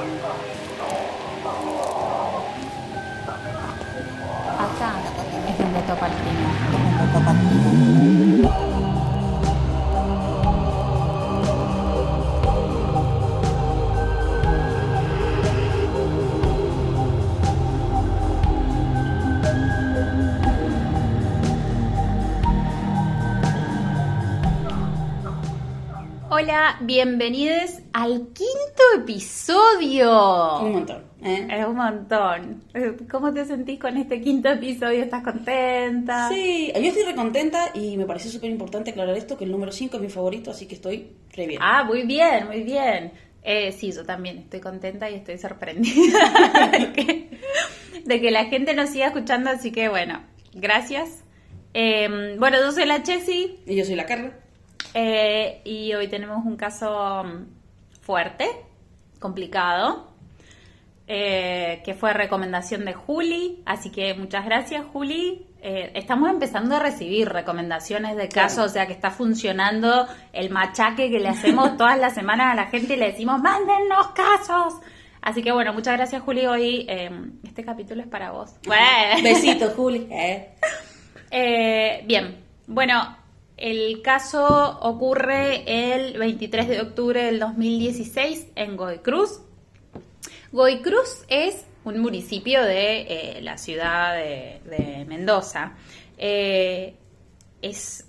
Acá es el. Hola, bienvenidos al episodio. Un montón. ¿eh? Es un montón. ¿Cómo te sentís con este quinto episodio? ¿Estás contenta? Sí, yo estoy recontenta y me pareció súper importante aclarar esto, que el número 5 es mi favorito, así que estoy re bien. Ah, muy bien, muy bien. Eh, sí, yo también estoy contenta y estoy sorprendida de que, de que la gente nos siga escuchando, así que bueno, gracias. Eh, bueno, yo soy la Chessy. Y yo soy la Carla. Eh, y hoy tenemos un caso mm, fuerte, complicado, eh, que fue recomendación de Juli, así que muchas gracias Juli. Eh, estamos empezando a recibir recomendaciones de casos, Claro. o sea que está funcionando el machaque que le hacemos todas las semanas a la gente y le decimos, mándennos casos. Así que bueno, muchas gracias Juli, hoy eh, este capítulo es para vos. Besitos, Juli. Eh, bien, bueno, el caso ocurre el 23 de octubre del 2016 en Godoy Cruz. Cruz es un municipio de eh, la ciudad de, de Mendoza. Eh, es,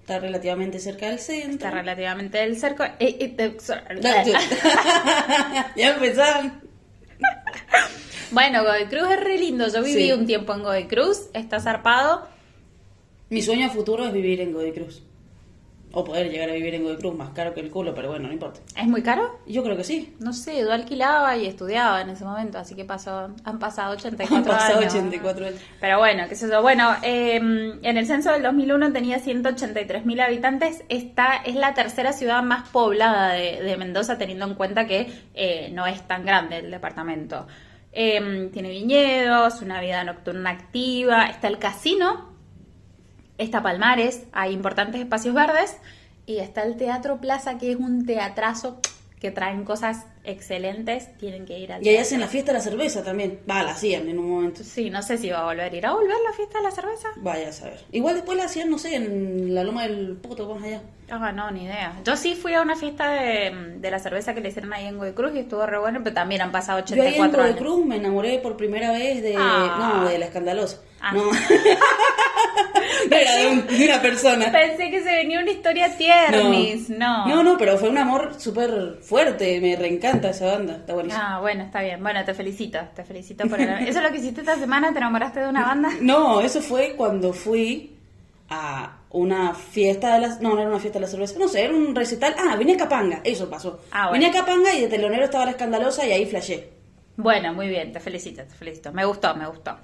Está relativamente cerca del centro. está relativamente del cerco. eh, ya empezaron. bueno, Godoy Cruz es re lindo. Yo viví Sí. un tiempo en Godoy Cruz, está zarpado. Mi sueño futuro es vivir en Godoy Cruz. O poder llegar a vivir en Godoy Cruz, más caro que el culo, pero bueno, no importa. ¿Es muy caro? Yo creo que sí. No sé, yo alquilaba y estudiaba en ese momento, así que pasó, han pasado 84 Han pasado años. 84 años. Pero bueno, qué sé yo. Bueno, eh, en el censo del 2001 tenía 183.000 habitantes. Esta es la tercera ciudad más poblada de, de Mendoza, teniendo en cuenta que eh, no es tan grande el departamento. Eh, tiene viñedos, una vida nocturna activa, está el casino, está Palmares, hay importantes espacios verdes y está el Teatro Plaza, que es un teatrazo que traen cosas excelentes. Tienen que ir al Y ahí hacen la fiesta de la cerveza también. Va, la hacían en un momento. Sí, no sé si va a volver. ¿Irá a volver la fiesta de la cerveza? Vaya a saber. Igual después la hacían, no sé, en la loma del puto, vamos allá. Ah, no, ni idea. Yo sí fui a una fiesta de, de la cerveza que le hicieron ahí en Godoy Cruz y estuvo re bueno, pero también han pasado Yo ahí en 84 Godoy años. Cruz me enamoré por primera vez de... Ah. No, de la escandalosa. Ah. No. era de, un- de una persona. Pensé que se venía una historia tiernis, no. No, no, pero fue un amor súper fuerte. Me reencanta esa banda. Está buenísimo. Ah, bueno, está bien. Bueno, te felicito, te felicito por el... ¿Eso es lo que hiciste esta semana? ¿Te enamoraste de una banda? No, eso fue cuando fui a una fiesta de las... No, no era una fiesta de la cerveza. No sé, era un recital. Ah, venía a Capanga. Eso pasó. Ah, bueno. Venía a Capanga y de telonero estaba la escandalosa y ahí flashé. Bueno, muy bien, te felicito, te felicito. Me gustó, me gustó.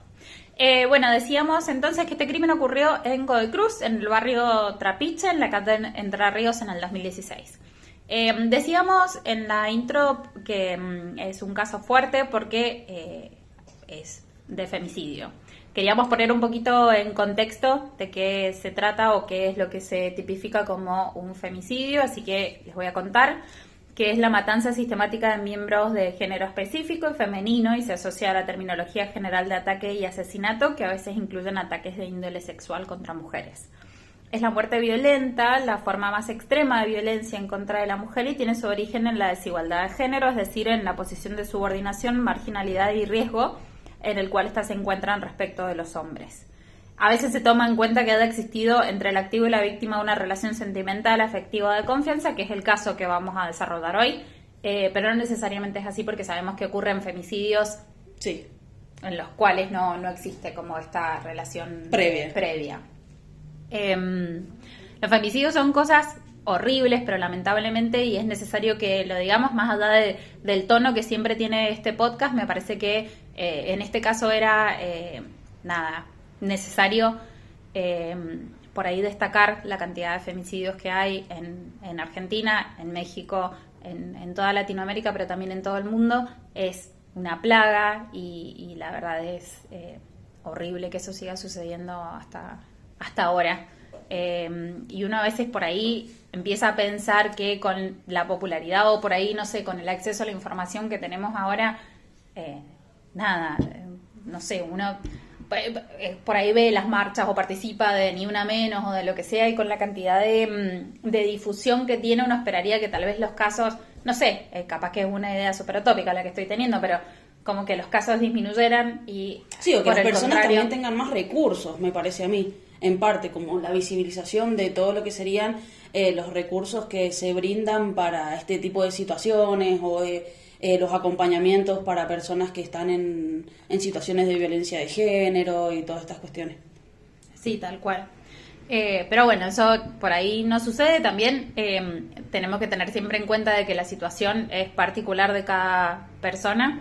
Eh, bueno, decíamos entonces que este crimen ocurrió en Godoy Cruz, en el barrio Trapiche, en la cadena Entre Ríos, en el 2016. Eh, decíamos en la intro que mm, es un caso fuerte porque eh, es de femicidio. Queríamos poner un poquito en contexto de qué se trata o qué es lo que se tipifica como un femicidio, así que les voy a contar que es la matanza sistemática de miembros de género específico y femenino y se asocia a la terminología general de ataque y asesinato que a veces incluyen ataques de índole sexual contra mujeres. Es la muerte violenta, la forma más extrema de violencia en contra de la mujer y tiene su origen en la desigualdad de género, es decir, en la posición de subordinación, marginalidad y riesgo en el cual éstas se encuentran respecto de los hombres. A veces se toma en cuenta que haya existido entre el activo y la víctima una relación sentimental, afectiva o de confianza, que es el caso que vamos a desarrollar hoy, eh, pero no necesariamente es así porque sabemos que ocurren femicidios Sí. en los cuales no, no existe como esta relación Previa. previa. Em, los femicidios son cosas horribles, pero lamentablemente, y es necesario que lo digamos más allá de- del tono que siempre tiene este podcast, me parece que eh, en este caso era, eh, nada, necesario eh, por ahí destacar la cantidad de femicidios que hay en, en Argentina, en México, en, toda Latinoamérica, pero también en todo el mundo. Es una plaga y, la verdad es eh, horrible que eso siga sucediendo hasta, hasta ahora. eh, y uno a veces por ahí empieza a pensar que con la popularidad o por ahí, no sé, con el acceso a la información que tenemos ahora, eh, nada, no sé, uno por ahí ve las marchas o participa de ni una menos o de lo que sea y con la cantidad de, mm, de difusión que tiene uno esperaría que tal vez los casos, no sé, eh, capaz que es una idea súper utópica la que estoy teniendo, pero como que los casos disminuyeran y Sí, o que las personas contrario- también tengan más recursos, me parece a mí, en parte, como la visibilización de todo lo que serían eh, los recursos que se brindan para este tipo de situaciones o eh, eh, los acompañamientos para personas que están en, en situaciones de violencia de género y todas estas cuestiones. Sí, tal cual. Eh, pero bueno, eso por ahí no sucede. También eh, tenemos que tener siempre en cuenta de que la situación es particular de cada persona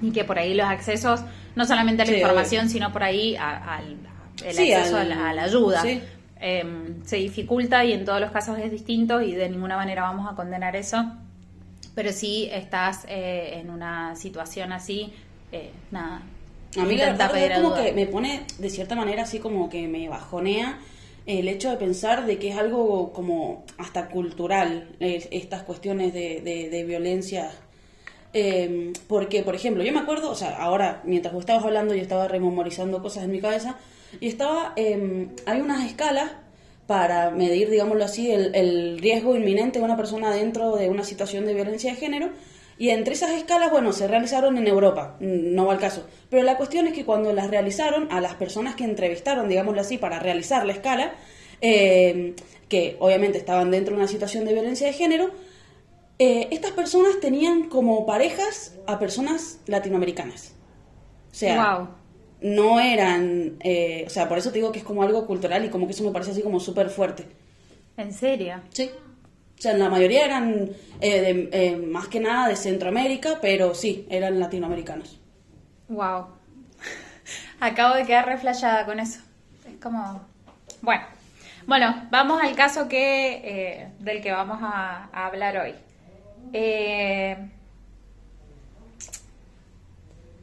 y que por ahí los accesos, no solamente a la Sí, información, sino por ahí a- al el Sí, acceso al- a, la, a la ayuda. sí. Eh, se dificulta y en todos los casos es distinto y de ninguna manera vamos a condenar eso. Pero si estás eh, en una situación así, eh, nada. A mí la verdad es como que me pone de cierta manera así como que me bajonea el hecho de pensar de que es algo como hasta cultural eh, estas cuestiones de, de, de violencia. Eh, porque, por ejemplo, yo me acuerdo, o sea, ahora mientras vos estabas hablando yo estaba rememorizando cosas en mi cabeza y estaba, eh, hay unas escalas para medir, digámoslo así, el, el riesgo inminente de una persona dentro de una situación de violencia de género. Y entre esas escalas, bueno, se realizaron en Europa, mm, no va al caso. Pero la cuestión es que cuando las realizaron, a las personas que entrevistaron, digámoslo así, para realizar la escala, eh, que obviamente estaban dentro de una situación de violencia de género, eh, estas personas tenían como parejas a personas latinoamericanas. O sea, Guau. No eran, eh, o sea, por eso te digo que es como algo cultural y como que eso me parece así como súper fuerte. ¿En serio? Sí. O sea, la mayoría eran eh, de- eh, más que nada de Centroamérica, pero sí, eran latinoamericanos. Wow. Acabo de quedar reflejada con eso. Es como. Bueno. Bueno, vamos al caso que eh, del que vamos a, a hablar hoy. Eh,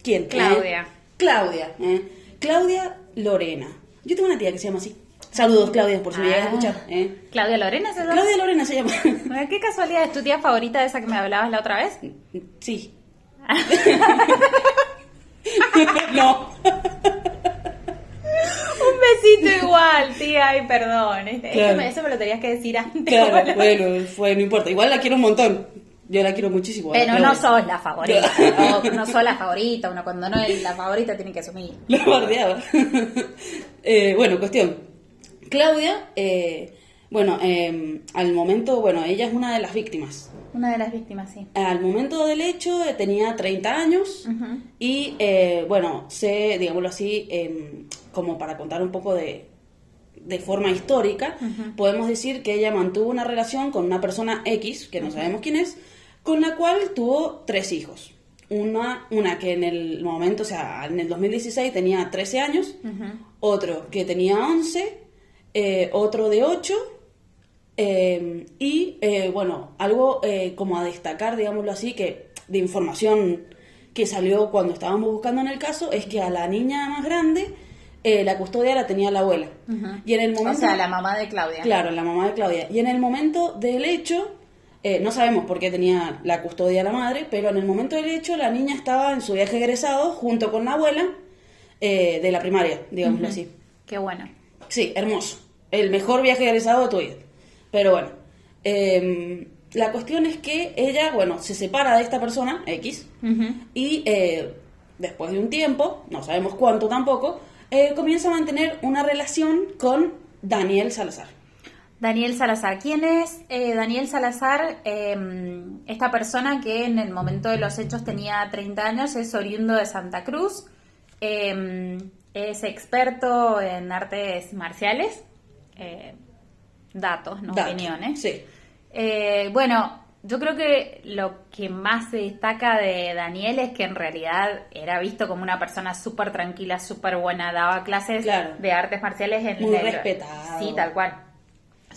¿Quién? Claudia. Claudia. eh. Claudia Lorena. Yo tengo una tía que se llama así. Saludos, Claudia, por si me llegas a ah, escuchar. eh. Claudia Lorena, ¿se llama? Claudia Lorena se llama. ¿Qué casualidad es tu tía favorita de esa que me hablabas la otra vez? Sí. no. Un besito igual, tía, ay, perdón. Es- es que Claro. me- eso me lo tenías que decir antes. Claro, bueno, fue, no importa. Igual la quiero un montón. Yo la quiero muchísimo. Pero la no sos la favorita, no, no sos la favorita, uno cuando no es la favorita tiene que asumir. La bardeaba. Eh, bueno, cuestión. Claudia, eh, bueno, eh, al momento, bueno, ella es una de las víctimas. Una de las víctimas, sí. Al momento del hecho eh, tenía 30 años Ujú. y, eh, bueno, sé, digámoslo así, eh, como para contar un poco de, de forma histórica, podemos decir que ella mantuvo una relación con una persona X, que no sabemos quién es, con la cual tuvo tres hijos. Una, una que en el momento, o sea, en el 2016 tenía 13 años, otro que tenía 11, eh, otro de 8 eh, y eh, bueno, algo eh, como a destacar, digámoslo así, que de información que salió cuando estábamos buscando en el caso, es que a la niña más grande eh, la custodia la tenía la abuela. Y en el momento... O sea, la mamá de Claudia. Claro, la mamá de Claudia. Y en el momento del hecho, eh, no sabemos por qué tenía la custodia la madre, pero en el momento del hecho la niña estaba en su viaje egresado junto con la abuela eh, de la primaria, digámoslo así. Qué bueno. Sí, hermoso. El mejor viaje egresado de tu vida. Pero bueno, eh, la cuestión es que ella, bueno, se separa de esta persona, X, y eh, después de un tiempo, no sabemos cuánto tampoco, eh, comienza a mantener una relación con Daniel Salazar. Daniel Salazar. ¿Quién es eh, Daniel Salazar? Eh, esta persona que en el momento de los hechos tenía 30 años, es oriundo de Santa Cruz, eh, es experto en artes marciales, eh, datos, no Dato. opiniones. Sí. Eh, bueno, yo creo que lo que más se destaca de Daniel es que en realidad era visto como una persona súper tranquila, súper buena, daba clases Claro. de artes marciales en Muy el- respetado. Sí, tal cual.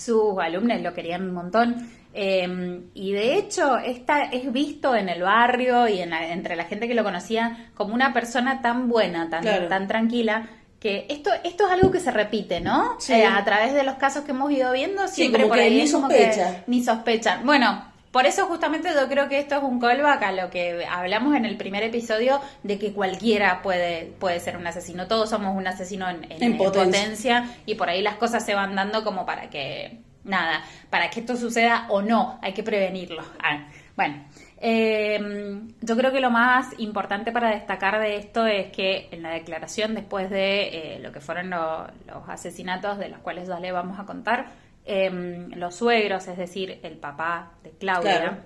Sus alumnos lo querían un montón. Eh, y de hecho, esta es visto en el barrio y en la- entre la gente que lo conocía como una persona tan buena, tan, Claro. tan tranquila, que esto, esto es algo que se repite, ¿no? Sí. Eh, a través de los casos que hemos ido viendo, siempre por ahí ni es como que sospecha. ni sospechan. Bueno, por eso justamente yo creo que esto es un callback a lo que hablamos en el primer episodio de que cualquiera puede, puede ser un asesino. Todos somos un asesino en, en- En en potencia. potencia y por ahí las cosas se van dando como para que, nada, para que esto suceda o no, hay que prevenirlo. Ah, bueno, eh, yo creo que lo más importante para destacar de esto es que en la declaración después de eh, lo que fueron lo- los asesinatos de los cuales ya le vamos a contar, eh, los suegros, es decir, el papá de Claudia, Claro.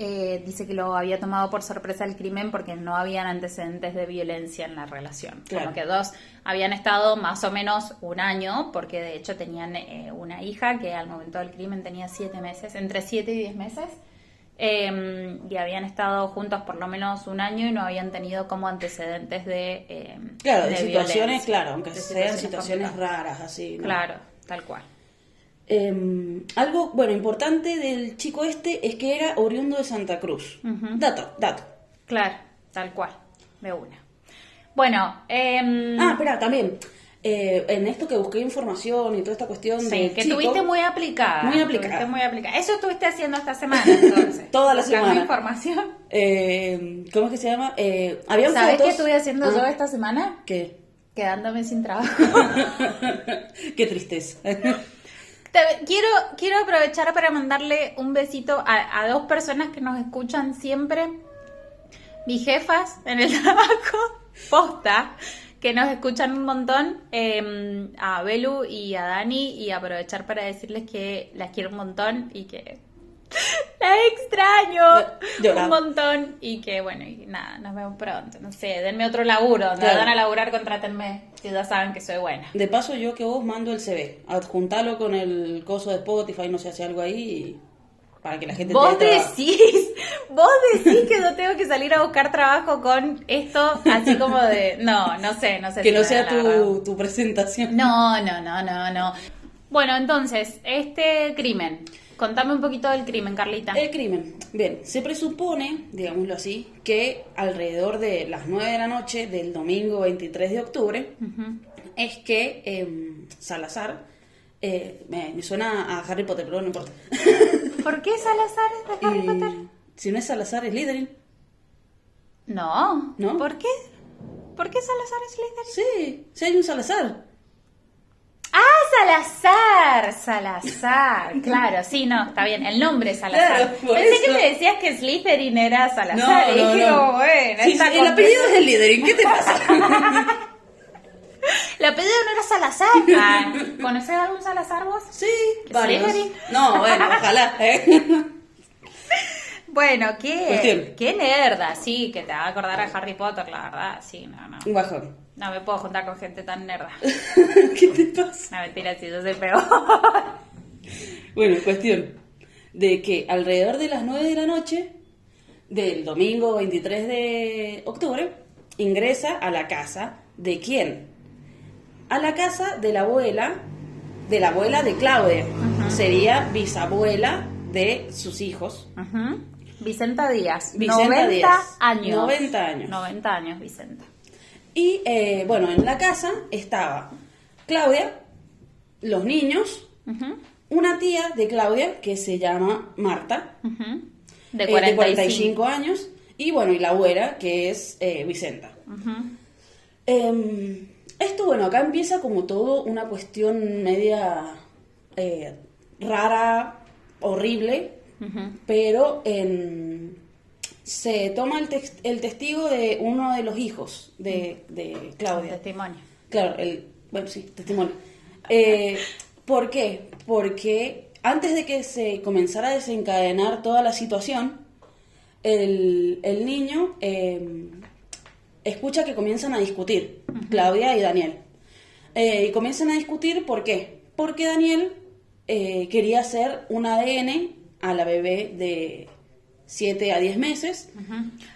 eh, dice que lo había tomado por sorpresa el crimen porque no habían antecedentes de violencia en la relación. Claro. Como que dos habían estado más o menos un año, porque de hecho tenían eh, una hija que al momento del crimen tenía siete meses, entre siete y diez meses. eh, y habían estado juntos por lo menos un año y no habían tenido como antecedentes de eh, Claro, de, situaciones, violencia, claro, aunque de sean situaciones raras, así. ¿no? Claro, tal cual. Eh, algo, bueno, importante del chico este es que era oriundo de Santa Cruz. Dato, dato. Claro, tal cual, de una. Bueno, em, Ah, espera, también. eh, en esto que busqué información y toda esta cuestión Sí, que chico, tuviste muy aplicada. Muy aplicada. Muy aplicada. Eso estuviste haciendo esta semana, entonces. Toda la semana. información. eh, ¿Cómo es que se llama? Eh, habían ¿Sabes fotos- qué estuve haciendo Ah, yo esta semana? ¿Qué? Quedándome sin trabajo. Qué tristeza. Quiero, quiero aprovechar para mandarle un besito a, dos personas que nos escuchan siempre. Mis jefas en el trabajo, posta, que nos escuchan un montón. eh, a Belu y a Dani. Y aprovechar para decirles que las quiero un montón y que las extraño Lloraba. un montón. Y que bueno, y nada, nos vemos pronto. No sé, denme otro laburo. Me Claro. dan a laburar, contrátenme. Si ya saben que soy buena. De paso, yo que vos mando el CV. Adjuntalo con el coso de Spotify, no sé, hace algo ahí para que la gente Vos te decís, vos decís que yo tengo que salir a buscar trabajo con esto así como de, no, no sé, no sé. Que si no sea la tu, tu presentación. No, no, no, no, no. Bueno, entonces, este crimen, contame un poquito del crimen, Carlita. El crimen. Bien, se presupone, digámoslo así, que alrededor de las 9 de la noche del domingo 23 de octubre es que em, Salazar, eh, me, me suena a Harry Potter, pero no importa. ¿Por qué Salazar es de Harry Potter? Si no es Salazar, es Slytherin. No, ¿No? ¿Por qué? ¿Por qué Salazar es Slytherin? Sí, sí hay un Salazar. Ah, Salazar, Salazar, claro, sí, no, está bien, el nombre es Salazar. Claro, Pensé eso. que me decías que Slytherin era Salazar y dije, oh, bueno, Sí, el apellido es Slytherin, ¿qué te pasa? El apellido no era Salazar. Ah, ¿Conocés algún Salazar vos? sí, ¿Es varios. No, bueno, ojalá. ¿eh? Bueno, qué, Cuestión. qué nerda, sí, que te va a acordar a Harry Potter, la verdad, sí, no, no. Un bajón. No me puedo juntar con gente tan nerda. ¿Qué te pasa? No, mentira, sí, yo soy peor. Bueno, cuestión de que alrededor de las 9 de la noche del domingo 23 de octubre ingresa a la casa de quién? A la casa de la abuela, de la abuela de Claudia. Sería bisabuela de sus hijos. Vicenta Díaz, Vicenta 90 Díaz, años. 90 años. 90 años, Vicenta. Y eh, bueno, en la casa estaba Claudia, los niños, una tía de Claudia que se llama Marta. De eh, 45. 45 años, y bueno, y la abuela que es eh, Vicenta. Em, esto, bueno, acá empieza como todo una cuestión media eh, rara, horrible, pero en- se toma el, tex- el testigo de uno de los hijos de, de Claudia. Testimonio. Claro, el, bueno, sí, testimonio. Eh, ¿Por qué? Porque antes de que se comenzara a desencadenar toda la situación, el, el niño eh, escucha que comienzan a discutir, Claudia y Daniel. Eh, y comienzan a discutir, ¿por qué? Porque Daniel eh, quería hacer un ADN a la bebé de 7 a 10 meses.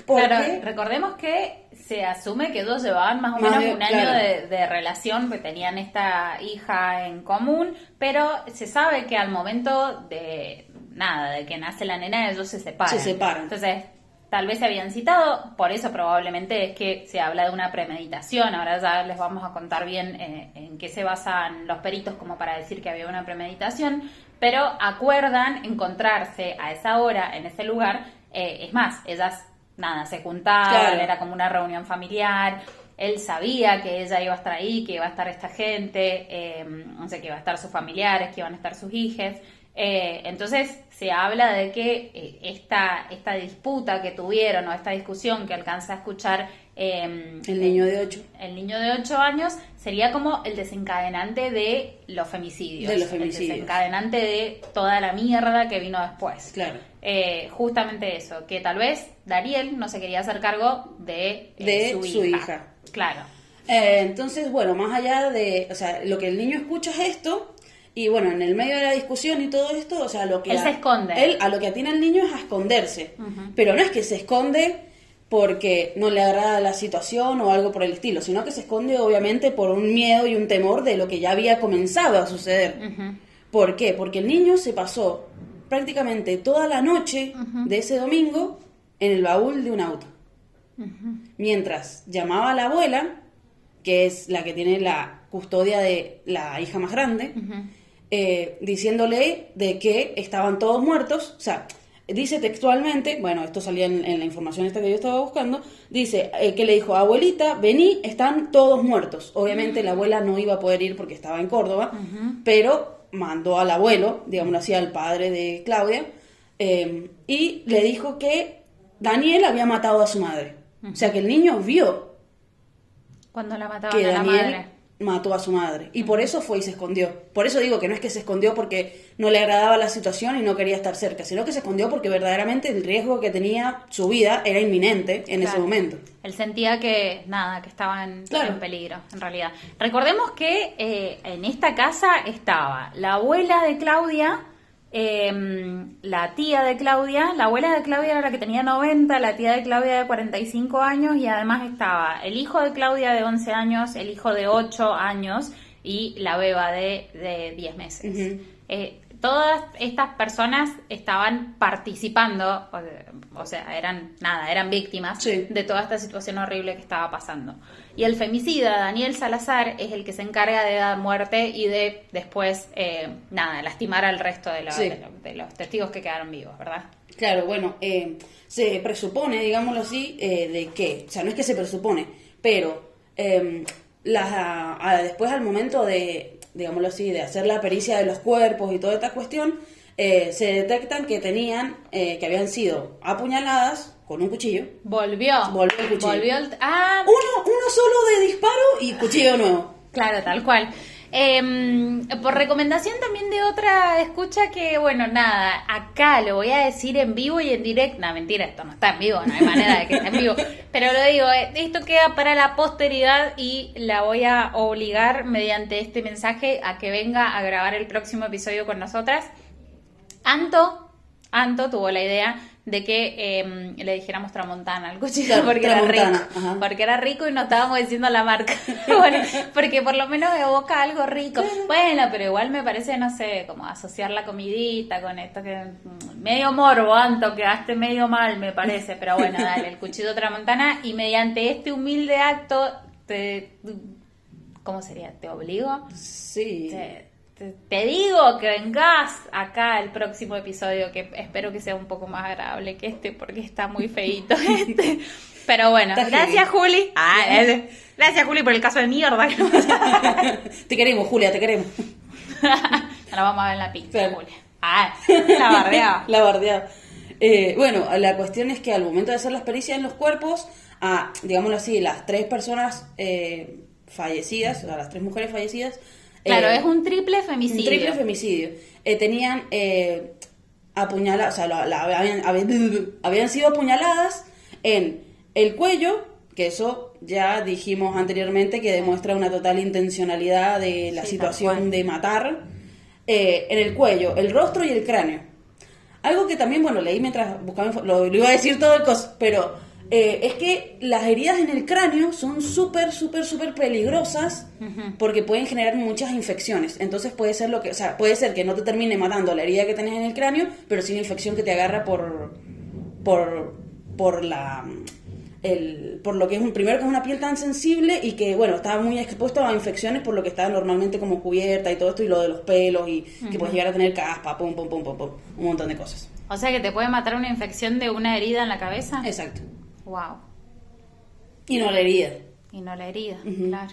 porque- Claro, recordemos que se asume que ellos llevaban más o menos un año claro. de, de relación, que tenían esta hija en común, pero se sabe que al momento de nada, de que nace la nena, ellos se separan. Se separan. Entonces, tal vez se habían citado, por eso probablemente es que se habla de una premeditación. Ahora ya les vamos a contar bien eh, en qué se basan los peritos como para decir que había una premeditación, pero acuerdan encontrarse a esa hora, en ese lugar. Eh, es más, ellas, nada, se juntaban, era como una reunión familiar. Él sabía que ella iba a estar ahí, que iba a estar esta gente, eh, no sé, que iba a estar sus familiares, que iban a estar sus hijas. Eh, entonces se habla de que eh, esta, esta disputa que tuvieron o esta discusión que alcanza a escuchar em, el niño de 8 el niño de 8 años sería como el desencadenante de los femicidios, de los femicidios. el desencadenante de toda la mierda que vino después. Claro. Eh, justamente eso que tal vez Dariel no se quería hacer cargo de, de su, hija. claro. Entonces bueno más allá de o sea lo que el niño escucha es esto y bueno, en el medio de la discusión y todo esto, o sea, lo que... Él se esconde. Él a lo que atiene al niño es a esconderse. Pero no es que se esconde porque no le agrada la situación o algo por el estilo, sino que se esconde obviamente por un miedo y un temor de lo que ya había comenzado a suceder. ¿Por qué? Porque el niño se pasó prácticamente toda la noche de ese domingo en el baúl de un auto. Mientras llamaba a la abuela, que es la que tiene la custodia de la hija más grande, eh, diciéndole de que estaban todos muertos, o sea, dice textualmente, bueno, esto salía en, la información esta que yo estaba buscando, dice eh, que le dijo, abuelita, vení, están todos muertos. Obviamente la abuela no iba a poder ir porque estaba en Córdoba, pero mandó al abuelo, digamos así, al padre de Claudia, eh, y le dijo que Daniel había matado a su madre. O sea que el niño vio. Cuando la mataba a la madre mató a su madre. Y por eso fue y se escondió. Por eso digo que no es que se escondió porque no le agradaba la situación y no quería estar cerca, sino que se escondió porque verdaderamente el riesgo que tenía su vida era inminente en ese momento. Él sentía que, nada, que estaba en, peligro, en realidad. Recordemos que eh, en esta casa estaba la abuela de Claudia, Em, la tía de Claudia, la abuela de Claudia era la que tenía 90, la tía de Claudia de 45 años y además estaba el hijo de Claudia de 11 años, el hijo de 8 años y la beba de, de 10 meses todas estas personas estaban participando, o sea, eran nada, eran víctimas de toda esta situación horrible que estaba pasando. Y el femicida, Daniel Salazar, es el que se encarga de dar muerte y de después, eh, nada, lastimar al resto de, los testigos que quedaron vivos, ¿verdad? Claro, bueno, eh, se presupone, digámoslo así, eh, de que, o sea, no es que se presupone, pero después al momento de digámoslo así, de hacer la pericia de los cuerpos y toda esta cuestión, eh, se detectan que tenían, eh, que habían sido apuñaladas con un cuchillo. Volvió. Volvió el cuchillo. Volvió ah. uno, uno solo de disparo y cuchillo nuevo. Claro, tal cual. Em, por recomendación también de otra escucha que, bueno, nada, acá lo voy a decir en vivo y en directo. No, mentira, esto no está en vivo, no hay manera de que esté en vivo. Pero lo digo, eh, esto queda para la posteridad y la voy a obligar mediante este mensaje a que venga a grabar el próximo episodio con nosotras. Anto, Anto tuvo la idea de que em, le dijéramos Tramontana al cuchillo porque era rico. Porque era rico y no estábamos diciendo la marca. bueno, porque por lo menos evoca algo rico. Bueno, pero igual me parece, no sé, como asociar la comidita con esto que mm, medio morbo, Anto, quedaste medio mal, me parece. Pero bueno, dale, el cuchillo Tramontana y mediante este humilde acto te... ¿Cómo sería? ¿Te obligo? Sí te, digo que vengas acá el próximo episodio, que espero que sea un poco más agradable que este, porque está muy feito este. Pero bueno, gracias Juli. Ah, eh, gracias Juli por el caso de mierda. te queremos, Julia, te queremos. Ahora vamos a ver la pizza, Julia. Ah, la bardeada. la bardeada. Eh, bueno, la cuestión es que al momento de hacer las pericias en los cuerpos, a, digámoslo así, las tres personas eh, fallecidas, o sea, las tres mujeres fallecidas, Claro, eh, es un triple femicidio. Un triple femicidio. Eh, tenían eh, apuñaladas, o sea, habían, habían, sido apuñaladas en el cuello, que eso ya dijimos anteriormente que demuestra una total intencionalidad de la situación de matar, en el cuello, el rostro y el cráneo. Algo que también, bueno, leí mientras buscaba, lo, lo iba a decir todo el cos, pero eh, es que las heridas en el cráneo son súper, súper, súper peligrosas porque pueden generar muchas infecciones. Entonces puede ser lo que, o sea, puede ser que no te termine matando la herida que tenés en el cráneo, pero sí una infección que te agarra por, por, por la el, por lo que es un primero que es una piel tan sensible y que bueno estaba muy expuesto a infecciones por lo que estaba normalmente como cubierta y todo esto y lo de los pelos y que puedes llegar a tener caspa pum pum pum pum pum un montón de cosas O sea que te puede matar una infección de una herida en la cabeza. exacto Wow. y no la herida Y no la herida, claro.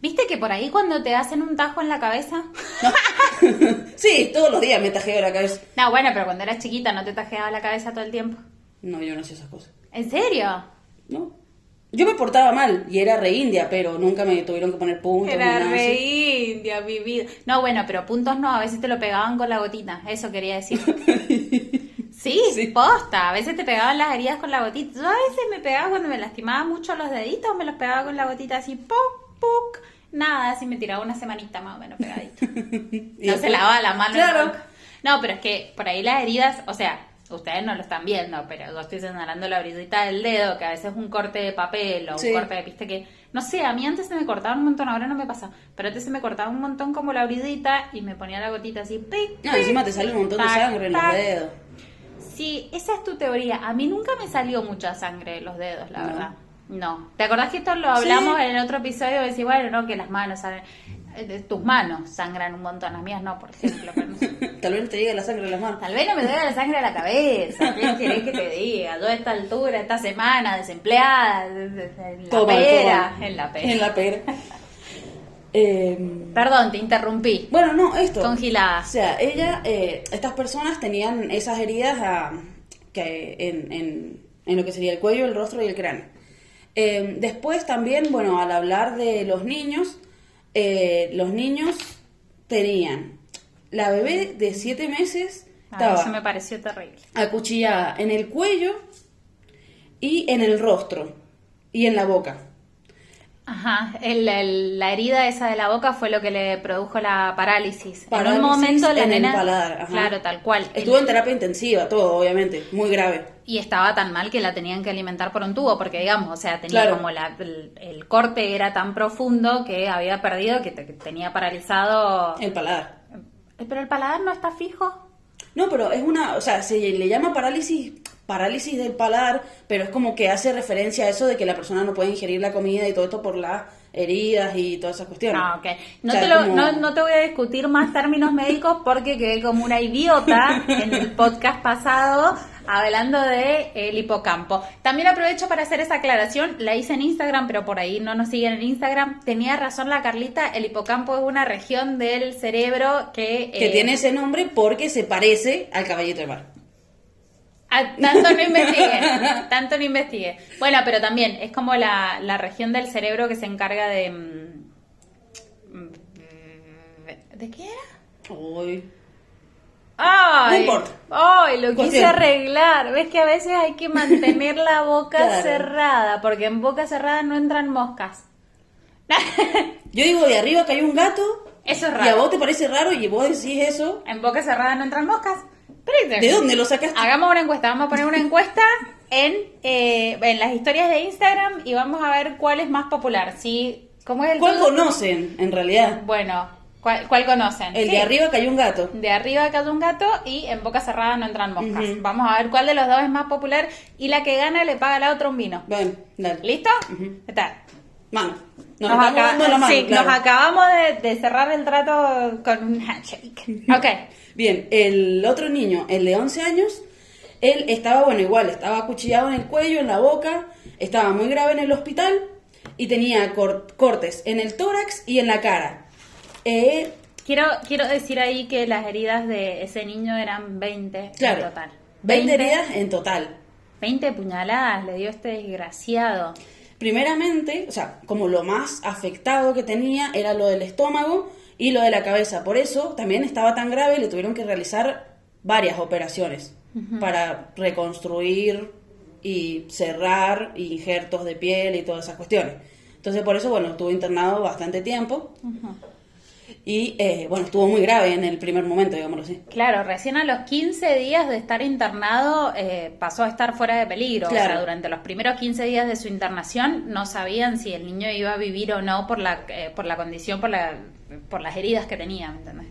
¿Viste que por ahí cuando te hacen un tajo en la cabeza? sí todos los días me tajeo la cabeza No, bueno, pero cuando eras chiquita no te tajeaba la cabeza todo el tiempo. no yo no hacía esas cosas ¿En serio? no yo me portaba mal y era re india pero nunca me tuvieron que poner puntos ni Era nada re así. india, mi vida. No, bueno, pero puntos no, a veces te lo pegaban con la gotita, eso quería decir. Sí, Sí. posta, a veces te pegaban las heridas con la gotita. Yo a veces me pegaba cuando me lastimaba mucho los deditos, me los pegaba con la gotita así, puc, puc. Nada, así me tiraba una semanita más o menos pegadito. Y No se lavaba la mano. Claro. No, pero es que por ahí las heridas, o sea, ustedes no lo están viendo, pero yo estoy señalando la orillita del dedo, que a veces es un corte de papel o Sí. un corte de piste que, no sé, a mí antes se me cortaba un montón, ahora no me pasa, pero antes se me cortaba un montón como la orillita y me ponía la gotita así, pic, no encima te sale un montón de sangre en los tac. dedos Sí, esa es tu teoría. A mí nunca me salió mucha sangre de los dedos, la No. verdad. No. ¿Te acordás que esto lo hablamos Sí. en otro episodio? De decir, bueno, no, que las manos sangran. eh, Tus manos sangran un montón, las mías no, por ejemplo. pero no sé. tal vez no te llegue la sangre en las manos Tal vez no me duele la sangre a la cabeza. ¿Qué querés que te diga? Yo a esta altura, esta semana, desempleada, la pera. En la pera. en la pera Eh, Perdón, te interrumpí. Bueno, no, esto. Congilada. O sea, ella, eh, estas personas tenían esas heridas ah, que en, en- en lo que sería el cuello, el rostro y el cráneo. Eh, después también, bueno, al hablar de los niños, eh, los niños tenían la bebé de siete meses A mí eso estaba me pareció terrible. acuchillada en el cuello y en el rostro y en la boca. Ajá, el- el- la herida esa de la boca fue lo que le produjo la parálisis. en un momento la en el nena, paladar, ajá. claro, tal cual. Estuvo en terapia intensiva, todo, obviamente, muy grave. Y estaba tan mal que la tenían que alimentar por un tubo, porque digamos, o sea, tenía Claro. como la, el, el corte era tan profundo que había perdido, que, te- que tenía paralizado. El paladar. Eh, Pero el paladar no está fijo. No, pero es una, o sea, se le llama parálisis, parálisis del paladar, pero es como que hace referencia a eso de que la persona no puede ingerir la comida y todo esto por las heridas y todas esas cuestiones. Ah, ok. No, O sea, te lo- como- no, no te voy a discutir más términos médicos porque quedé como una idiota en el podcast pasado hablando de el hipocampo. También aprovecho para hacer esa aclaración, la hice en Instagram, pero por ahí no nos siguen en Instagram. Tenía razón la Carlita, el hipocampo es una región del cerebro que... Que eh, tiene ese nombre porque se parece al caballito de mar. Ah, tanto no investigué, tanto no investigué. Bueno, pero también es como la, la región del cerebro que se encarga de... mm, mm, ¿De qué era? Uy. Ay, No importa. Ay, lo quise arreglar. Ves que a veces hay que mantener la boca Claro. cerrada, porque en boca cerrada no entran moscas. Yo digo, de arriba cayó un gato. Eso es Y a raro. vos te parece raro y vos decís eso. En boca cerrada no entran moscas. ¿De dónde lo sacaste? Hagamos una encuesta, vamos a poner una encuesta en, eh, en las historias de Instagram y vamos a ver cuál es más popular. Si, ¿Cómo es el ¿Cuál conocen, en realidad? Bueno, ¿cuál, cuál conocen? El Sí. de arriba cayó un gato. De arriba cae un gato y en boca cerrada no entran moscas. Vamos a ver cuál de los dos es más popular y la que gana le paga a la otra un vino. Bueno, dale. ¿Listo? Está. Mano. Nos, Nos, acaba- dando la mano, sí, claro. nos acabamos de, de cerrar el trato con un handshake. Ok. Bien, el otro niño, el de 11 años, él estaba, bueno, igual, estaba acuchillado en el cuello, en la boca, estaba muy grave en el hospital y tenía cor- cortes en el tórax y en la cara. Eh, Quiero, quiero decir ahí que las heridas de ese niño eran 20 claro, en total. 20 heridas en total. 20 puñaladas le dio este desgraciado. Primeramente, o sea, como lo más afectado que tenía era lo del estómago y lo de la cabeza. Por eso también estaba tan grave, le tuvieron que realizar varias operaciones para reconstruir y cerrar injertos de piel y todas esas cuestiones. Entonces, por eso, bueno, estuvo internado bastante tiempo y, eh, bueno, estuvo muy grave en el primer momento, digámoslo así. Claro, recién a los 15 días de estar internado eh, pasó a estar fuera de peligro. O Claro. sea, durante los primeros 15 días de su internación no sabían si el niño iba a vivir o no por la, eh, por la condición, por, la, por las heridas que tenía, ¿me entendés?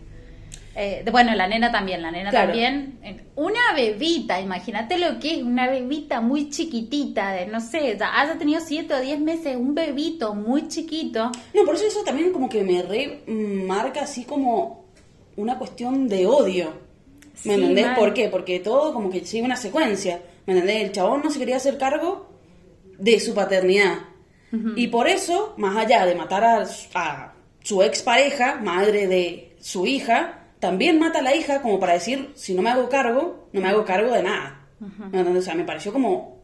Eh, bueno, la nena también, la nena Claro. también. Una bebita, imagínate lo que es una bebita muy chiquitita, de no sé, ya haya tenido 7 o 10 meses, un bebito muy chiquito. No, por eso eso también como que me remarca así como una cuestión de odio. ¿Me Sí, entendés? mal. ¿Por qué? Porque todo como que sigue una secuencia. ¿Me entendés? El chabón no se quería hacer cargo de su paternidad. Y por eso, más allá de matar a, su- a su expareja, madre de su hija, también mata a la hija como para decir, si no me hago cargo, no me hago cargo de nada. O sea, me pareció como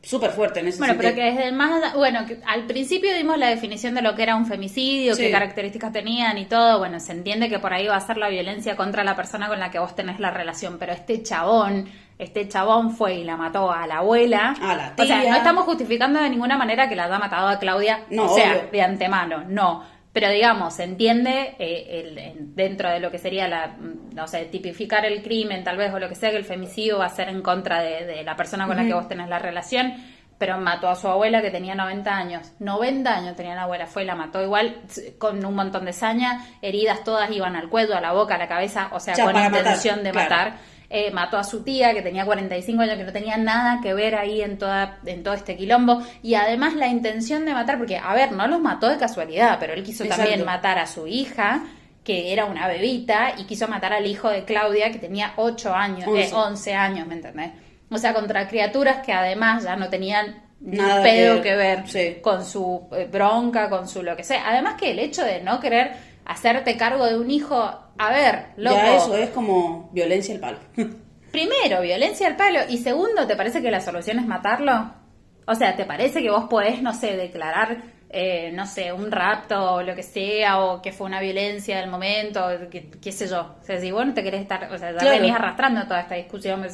súper fuerte en ese Bueno, pero sentido. que desde el más... Bueno, que al principio dimos la definición de lo que era un femicidio, Sí. qué características tenían y todo. Bueno, se entiende que por ahí va a ser la violencia contra la persona con la que vos tenés la relación, pero este chabón... Este chabón fue y la mató a la abuela. A la O sea, tía. no estamos justificando de ninguna manera que la haya matado a Claudia. No, o sea, obvio. de antemano, no. Pero digamos, se entiende eh, el- en- dentro de lo que sería la, mm, no sé, tipificar el crimen tal vez o lo que sea, que el femicidio va a ser en contra de, de la persona con la que vos tenés la relación, pero mató a su abuela que tenía 90 años. 90 años tenía la abuela, fue y la mató igual con un montón de saña, heridas todas iban al cuello, a la boca, a la cabeza, o sea, con matar, intención de claro. matar. Eh, mató a su tía que tenía 45 años, que no tenía nada que ver ahí en, toda, en todo este quilombo. Y además la intención de matar, porque, a ver, no los mató de casualidad, pero él quiso Exacto. también matar a su hija, que era una bebita, y quiso matar al hijo de Claudia, que tenía 8 años, eh, 11. 11 años, ¿me entendés? O sea, contra criaturas que además ya no tenían ni Nada pedo que que ver, sí. con su eh, bronca, con su lo que sea. Además que el hecho de no querer hacerte cargo de un hijo, a ver, loco. Ya eso es como violencia al palo. Primero, violencia al palo. Y segundo, ¿te parece que la solución es matarlo? O sea, ¿te parece que vos podés, no sé, declarar, eh, no sé, un rapto o lo que sea, o que fue una violencia del momento, que- qué sé yo? O sea, si vos no te querés estar, o sea, ya Claro. venís arrastrando toda esta discusión,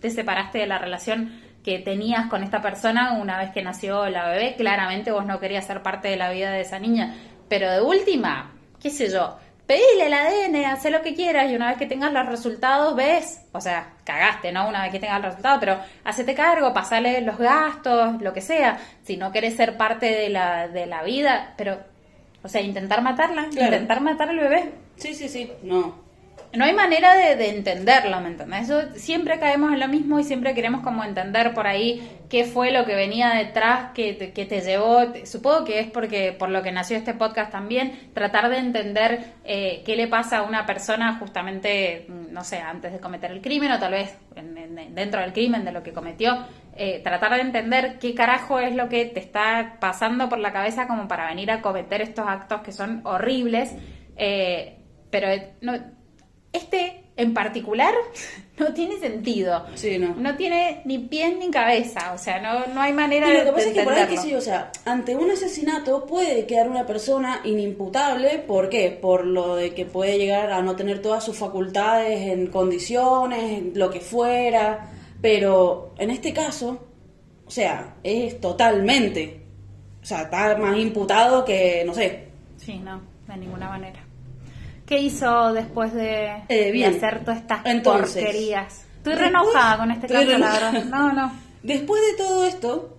te separaste de la relación que tenías con esta persona una vez que nació la bebé, claramente vos no querías ser parte de la vida de esa niña. Pero de última, qué sé yo, pedile el ADN, haz lo que quieras y una vez que tengas los resultados ves, o sea, cagaste, ¿no? Una vez que tengas el resultado, pero hacete cargo, pasale los gastos, lo que sea. Si no querés ser parte de la, de la vida, pero, o sea, intentar matarla, Claro. intentar matar al bebé. Sí, sí, sí. No. No hay manera de, de entenderlo, ¿me entendés? Eso siempre caemos en lo mismo y siempre queremos como entender por ahí qué fue lo que venía detrás, que te, llevó. Supongo que es porque por lo que nació este podcast también, tratar de entender eh, qué le pasa a una persona justamente, mm, no sé, antes de cometer el crimen o tal vez en- en- dentro del crimen de lo que cometió. eh, tratar de entender qué carajo es lo que te está pasando por la cabeza como para venir a cometer estos actos que son horribles. eh, pero no, este en particular no tiene sentido. Sí, no. No tiene ni pies ni cabeza, o sea, no, no hay manera Y de lo que pasa es que por ahí, o sea, ante un asesinato puede quedar una persona inimputable, ¿por qué? Por lo de que puede llegar a no tener todas sus facultades en condiciones, en lo que fuera, pero en este caso, o sea, es totalmente, o sea, está más imputado que, no sé, Sí, no, de ninguna manera. ¿Qué hizo después de, Eh, de hacer todas estas Entonces, porquerías? Estoy re enojada con este caso, la verdad. No, no. Después de todo esto,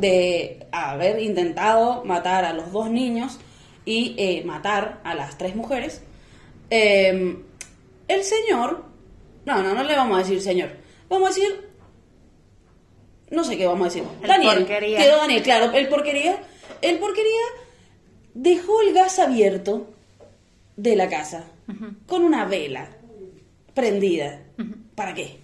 de haber intentado matar a los dos niños y eh, matar a las tres mujeres, eh, el señor, no, no, no le vamos a decir señor, vamos a decir, no sé qué vamos a decir, El Daniel, porquería. quedó Daniel, claro, el porquería, el porquería dejó el gas abierto de la casa con una vela prendida. ¿Para qué?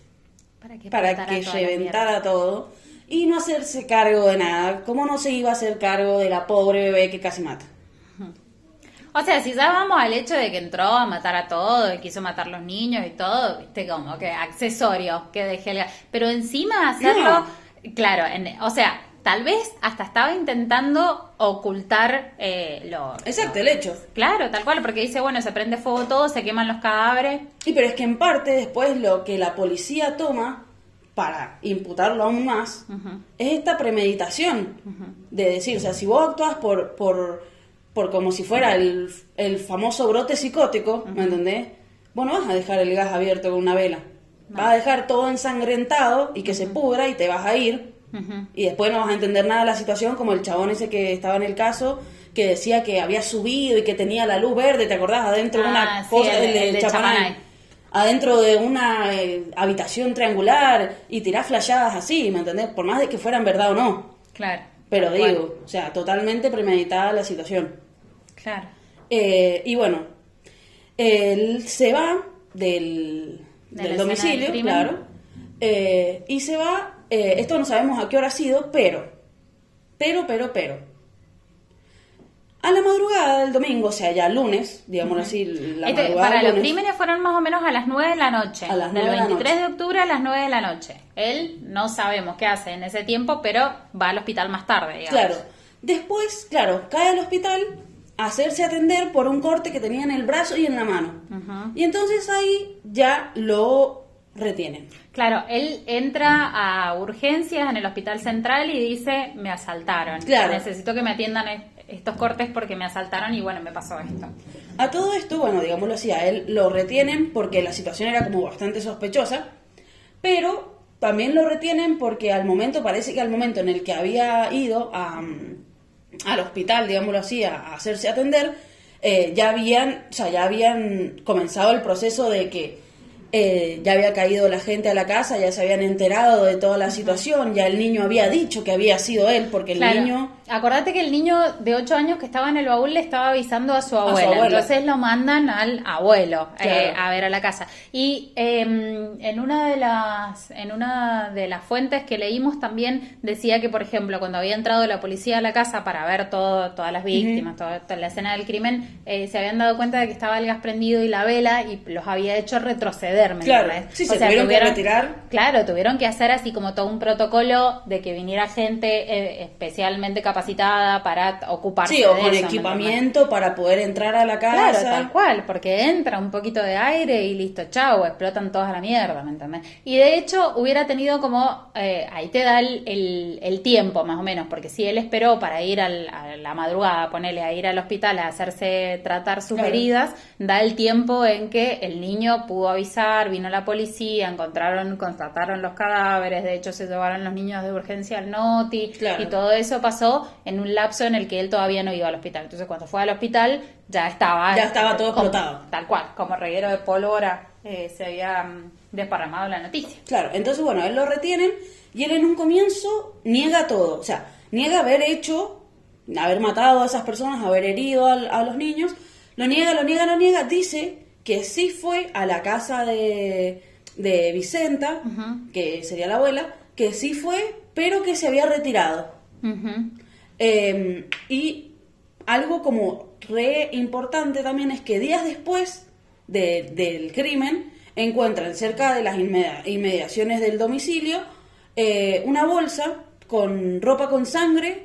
Para que, para reventara todo y no hacerse cargo de nada. ¿Cómo no se iba a hacer cargo de la pobre bebé que casi mata? O sea, si ya vamos al hecho de que entró a matar a todos y quiso matar a los niños y todo, viste, como que accesorio que dejé. Pero encima hacerlo, claro, en- o sea, tal vez hasta estaba intentando ocultar eh, lo... Exacto, el hecho. Claro, tal cual, porque dice, bueno, se prende fuego todo, se queman los cadáveres. Y pero es que en parte después lo que la policía toma para imputarlo aún más es esta premeditación de decir, o sea, si vos actúas por, por, por como si fuera el, el famoso brote psicótico, ¿me entendés? Vos no vas a dejar el gas abierto con una vela. Vas a dejar todo ensangrentado y que se pudra y te vas a ir. Y después no vas a entender nada de la situación, como el chabón ese que estaba en el caso, que decía que había subido y que tenía la luz verde, ¿te acordás? Adentro de Ah, una sí, cosa el- del- el de. Adentro de una eh, habitación triangular y tirás flashadas así, ¿me entendés? Por más de que fueran verdad o no. Claro. Pero digo, o sea, totalmente premeditada la situación. Claro. Eh, y bueno, él se va del, De del domicilio, del claro, eh, y se va, eh, esto no sabemos a qué hora ha sido, pero, pero, pero, pero, a la madrugada del domingo, o sea, ya lunes, digámoslo así, la Este, madrugada para del los crímenes fueron más o menos a las 9 de la noche. A las del 9 de la 23 de, noche. octubre a las 9 de la noche. Él no sabemos qué hace en ese tiempo, pero va al hospital más tarde, digamos. Claro. Después, claro, cae al hospital a hacerse atender por un corte que tenía en el brazo y en la mano. Y entonces ahí ya lo retienen. Claro, él entra a urgencias en el hospital central y dice, me asaltaron. Claro. Necesito que me atiendan est- estos cortes porque me asaltaron y bueno, me pasó esto. A todo esto, bueno, digámoslo así, a él lo retienen porque la situación era como bastante sospechosa, pero también lo retienen porque al momento, parece que al momento en el que había ido a, al hospital, digámoslo así, a, a hacerse atender, eh, ya habían, o sea, ya habían comenzado el proceso de que eh, ya había caído la gente a la casa, ya se habían enterado de toda la situación, ya el niño había dicho que había sido él, porque el Claro. niño Acordate que el niño de 8 años que estaba en el baúl le estaba avisando a su abuela. abuela. Entonces lo mandan al abuelo eh, a ver a la casa. Y eh, en una de las en una de las fuentes que leímos también decía que, por ejemplo, cuando había entrado la policía a la casa para ver todo, todas las víctimas, toda, toda la escena del crimen, eh, se habían dado cuenta de que estaba el gas prendido y la vela y los había hecho retroceder. ¿me Claro. Sí, se tuvieron que retirar. Claro, tuvieron que hacer así como todo un protocolo de que viniera gente eh, especialmente capacitada para ocuparse Sí, o con ¿me equipamiento para poder entrar a la casa. Claro, tal cual, porque entra un poquito de aire y listo, chau, explotan todas a la mierda, ¿me entendés? Y de hecho hubiera tenido como, eh, ahí te da el, el- el tiempo más o menos, porque si él esperó para ir al- a la madrugada, ponele a ir al hospital a hacerse tratar sus Claro. heridas, da el tiempo en que el niño pudo avisar, vino la policía, encontraron, constataron los cadáveres, de hecho se llevaron los niños de urgencia al NOTI Claro. y todo eso pasó en un lapso en el que él todavía no iba al hospital. Entonces cuando fue al hospital ya estaba... Ya estaba todo como- explotado. Tal cual, como reguero de pólvora eh, se había mm, desparramado la noticia. Claro, entonces bueno, él lo retienen y él en un comienzo niega todo, o sea, niega haber hecho, haber matado a esas personas, haber herido a, los niños, lo niega, lo niega, lo niega, dice que sí fue a la casa de, de Vicenta, que sería la abuela, que sí fue, pero que se había retirado. Ujú. Eh, y algo como re importante también es que días después de- del crimen encuentran cerca de las inmedi- inmediaciones del domicilio eh, una bolsa con ropa con sangre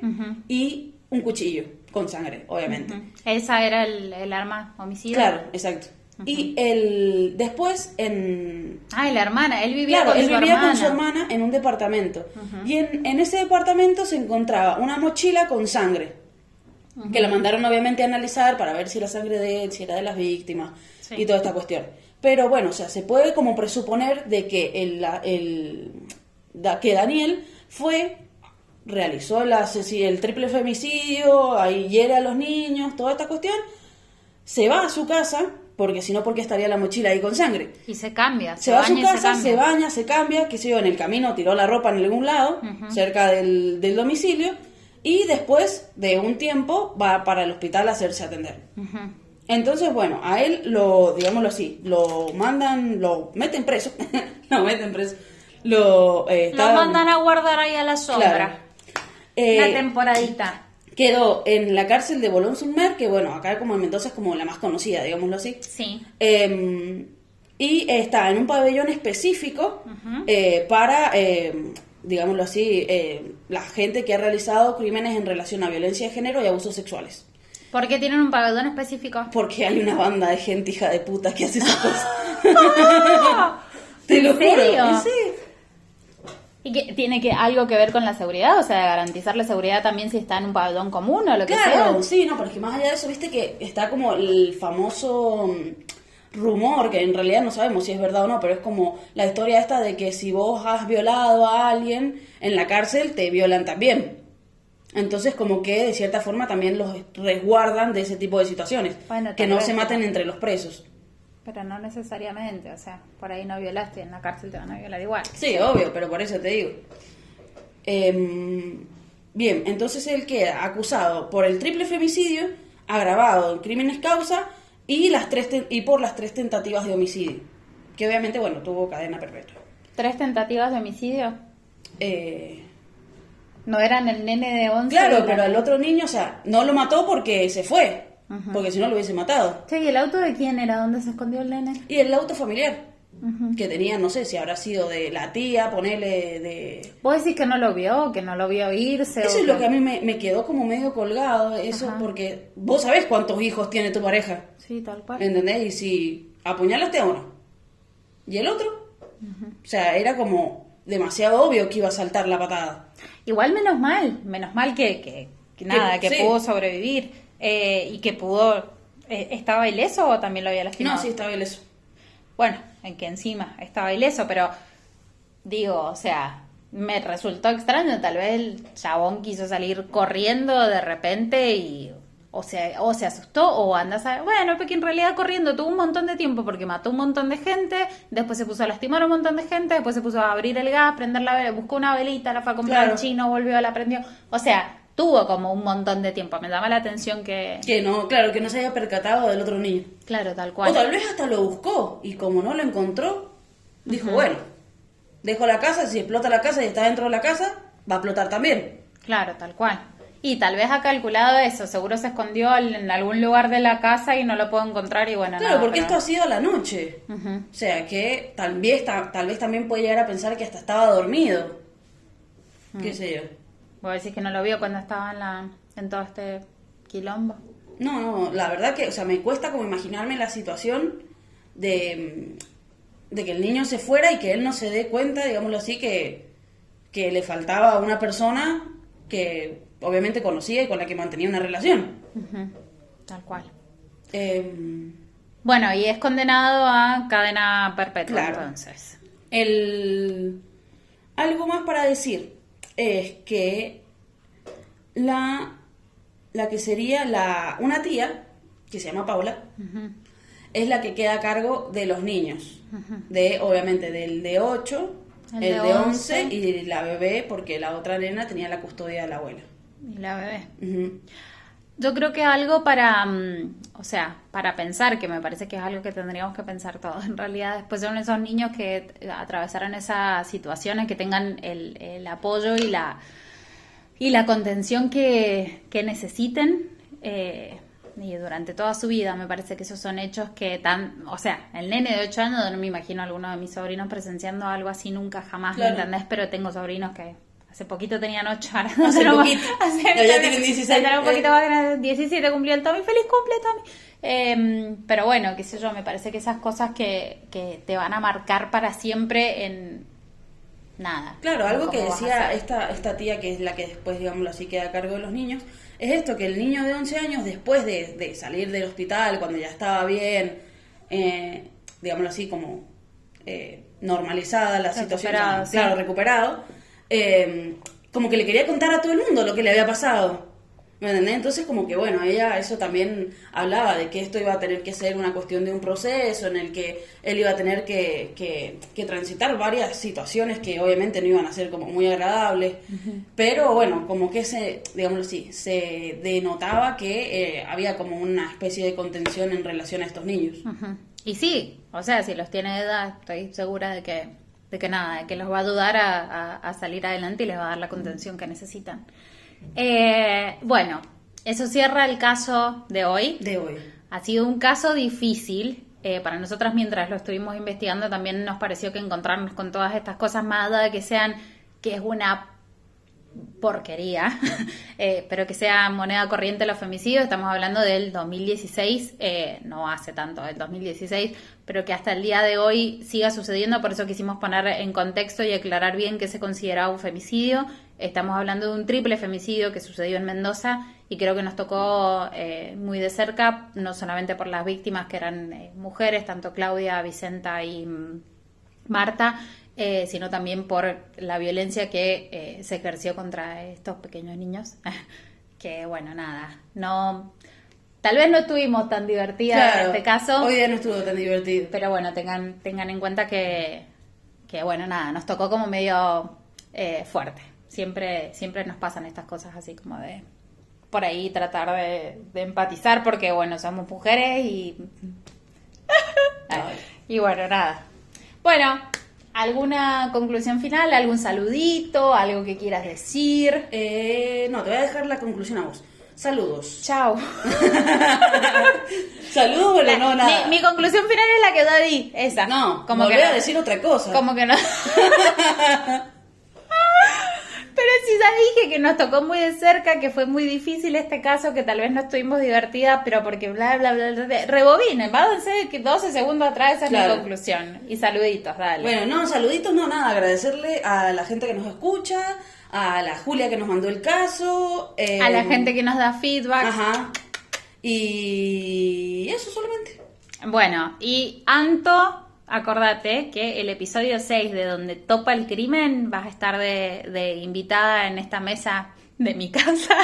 y un cuchillo con sangre, obviamente. Esa era el, el arma homicida. Claro, exacto. Y el después en Ah, y la hermana, él vivía Claro, con él su vivía hermana. con su hermana en un departamento. Y en, en ese departamento se encontraba una mochila con sangre. Que la mandaron obviamente a analizar para ver si la sangre de él, si era de las víctimas Sí. y toda esta cuestión. Pero bueno, o sea, se puede como presuponer de que el, el- que Daniel fue, realizó el, el triple femicidio, ahí hiere a los niños, toda esta cuestión, se va a su casa, porque si no, porque estaría la mochila ahí con sangre. Y se cambia. Se va a su se casa, se, baña, se cambia, que se yo, en el camino tiró la ropa en algún lado, cerca del, del domicilio, y después de un tiempo va para el hospital a hacerse atender. Entonces, bueno, a él lo, digámoslo así, lo mandan, lo meten preso, lo meten preso, lo, eh, Lo mandan a guardar ahí a la sombra. Claro. Eh, Una temporadita. Quedó en la cárcel de Bolón-sur-Mer, que bueno, acá como en Mendoza es como la más conocida, digámoslo así. Sí. Eh, y está en un pabellón específico eh, para, eh, digámoslo así, eh, la gente que ha realizado crímenes en relación a violencia de género y abusos sexuales. ¿Por qué tienen un pabellón específico? Porque hay una banda de gente hija de puta que hace esas cosas. Te lo ¿En serio? juro. Sí. ¿Y que tiene que algo que ver con la seguridad? O sea, garantizar la seguridad también si está en un pabellón común o lo que Claro, sea. sí, no, pero es que más allá de eso, viste que está como el famoso mm, rumor, que en realidad no sabemos si es verdad o no, pero es como la historia esta de que si vos has violado a alguien en la cárcel, te violan también. Entonces, como que de cierta forma también los resguardan de ese tipo de situaciones. Bueno, que no se maten entre los presos. Pero no necesariamente, o sea, por ahí no violaste, en la cárcel te van a violar igual. Sí, obvio, pero por eso te digo. Em, bien, entonces él queda acusado por el triple femicidio, agravado en crímenes causa y, las tres y por las tres tentativas de homicidio. Que obviamente, bueno, tuvo cadena perpetua. ¿Tres tentativas de homicidio? Eh, ¿No eran el nene de 11? y claro, la- pero al otro niño, o sea, no lo mató porque se fue, Porque si no lo hubiese matado. Che, ¿y el auto de quién era? ¿Dónde se escondió el nene? Y el auto familiar, que tenía, no sé si habrá sido de la tía, ponerle de... ¿Vos decís que no lo vio, que no lo vio irse? Eso o es lo que a mí me, me quedó como medio colgado, eso, Ajá. porque vos sabés cuántos hijos tiene tu pareja, Sí, tal cual. ¿entendés? Y si apuñalaste a uno, ¿y el otro? O sea, era como demasiado obvio que iba a saltar la patada. Igual menos mal, menos mal que, que, que nada, que sí. pudo sobrevivir eh, y que pudo... eh, ¿Estaba ileso o también lo había lastimado? No, sí, estaba bien eso. Bueno, en que encima estaba ileso, pero digo, o sea, me resultó extraño, tal vez el chabón quiso salir corriendo de repente y o se, o se asustó o andas a... Bueno, porque en realidad corriendo tuvo un montón de tiempo porque mató un montón de gente, después se puso a lastimar a un montón de gente, después se puso a abrir el gas, prender la vela, buscó una velita, la fue a comprar Claro. al chino, volvió, la prendió. O sea, tuvo como un montón de tiempo. Me llama la atención que... Que no, claro, que no se haya percatado del otro niño. Claro, tal cual. O tal vez hasta lo buscó y como no lo encontró, dijo, bueno, dejo la casa, si explota la casa y está dentro de la casa, va a explotar también. Claro, tal cual. Y tal vez ha calculado eso, seguro se escondió en algún lugar de la casa y no lo puedo encontrar y bueno, Claro, nada, porque pero- esto ha sido a la noche. O sea, que tal vez, ta- tal vez también puede llegar a pensar que hasta estaba dormido. Mm. ¿Qué sé yo? Vos decís que no lo vio cuando estaba en, la, en todo este quilombo. No, no, la verdad que, o sea, me cuesta como imaginarme la situación de, de que el niño se fuera y que él no se dé cuenta, digámoslo así, que, que le faltaba una persona que obviamente conocía y con la que mantenía una relación. Tal cual. Eh, Bueno, y es condenado a cadena perpetua Claro. entonces. el, algo más para decir es que la, la que sería la, una tía, que se llama Paula, es la que queda a cargo de los niños. De, obviamente, del de 8, El el, de de 11 11 y la bebé, porque la otra nena tenía la custodia de la abuela. Y la bebé. Yo creo que algo para, mm, o sea, para pensar, que me parece que es algo que tendríamos que pensar todos, en realidad, después son esos niños que eh, atravesaron esas situaciones, que tengan el, el apoyo y la, y la contención que, que necesiten eh, y durante toda su vida. Me parece que esos son hechos que tan, o sea, el nene de 8 años, no me imagino a alguno de mis sobrinos presenciando algo así nunca, jamás, ¿me Claro. entendés? Pero tengo sobrinos que hace poquito tenían 8, ahora Hace pero- poquito. hace- Ya- ya tienen 16. ya tienen un poquito más grande, 17 cumplió el Tommy, feliz cumple Tommy. Eh, pero bueno, qué sé yo, me parece que esas cosas que, que te van a marcar para siempre en nada. Claro, algo que ¿Cómo vas a decía esta, esta tía, que es la que después, digámoslo así, queda a cargo de los niños, es esto, que el niño de 11 años, después de, de salir del hospital, cuando ya estaba bien, eh, digámoslo así, como eh, normalizada la situación, Recuperado, claro, recuperado, eh, como que le quería contar a todo el mundo lo que le había pasado. ¿Me entendés? Entonces, como que bueno, ella eso también hablaba de que esto iba a tener que ser una cuestión de un proceso en el que él iba a tener que, que, que transitar varias situaciones que obviamente no iban a ser como muy agradables, pero bueno, como que se, digámoslo así, se denotaba que eh, había como una especie de contención en relación a estos niños. Y sí, o sea, si los tiene de edad, estoy segura de que, de que nada, de que los va a ayudar a, a- a salir adelante y les va a dar la contención que necesitan. Eh, bueno, eso cierra el caso de hoy. De hoy. Ha sido un caso difícil. eh, para nosotras, mientras lo estuvimos investigando, también nos pareció que encontrarnos con todas estas cosas, más allá de que sean, que es una porquería, eh, pero que sea moneda corriente los femicidios, estamos hablando del 2016, eh, no hace tanto, del 2016, pero que hasta el día de hoy siga sucediendo, por eso quisimos poner en contexto y aclarar bien qué se consideraba un femicidio. Estamos hablando de un triple femicidio que sucedió en Mendoza y creo que nos tocó eh, muy de cerca, no solamente por las víctimas que eran eh, mujeres, tanto Claudia, Vicenta y... mm, Marta, eh, sino también por la violencia que eh, se ejerció contra estos pequeños niños. que bueno, nada, no... Tal vez no estuvimos tan divertidas en este caso. Hoy día no estuvo tan divertido. Pero bueno, tengan, tengan en cuenta que, que bueno, nada, nos tocó como medio eh, fuerte. Siempre, siempre nos pasan estas cosas así como de por ahí tratar de, de empatizar porque bueno, somos mujeres y... y bueno, nada. Bueno, ¿alguna conclusión final? ¿Algún saludito? ¿Algo que quieras decir? Eh, no, te voy a dejar la conclusión a vos. Saludos. Chao. Saludos, pero no nada. Mi, conclusión final es la que yo di, esa. No, como que a decir otra cosa. Como que no. Sí ya dije que nos tocó muy de cerca, que fue muy difícil este caso, que tal vez no estuvimos divertidas, pero porque bla, bla, bla, bla. Rebobinen, váyanse 12 segundos atrás, esa es mi conclusión. Y saluditos, dale. Bueno, no, saluditos, no, nada, agradecerle a la gente que nos escucha, a la Julia que nos mandó el caso. a la em, gente que nos da feedback. Ajá. Y eso solamente. Bueno, y Anto, acordate que el episodio 6 de donde topa el crimen vas a estar de, invitada en esta mesa de mi casa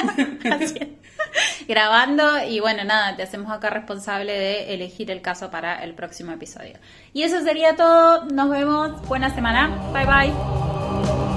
grabando. Y bueno nada te hacemos acá responsable de elegir el caso para el próximo episodio. Y eso sería todo. Nos vemos. Buena semana. Bye bye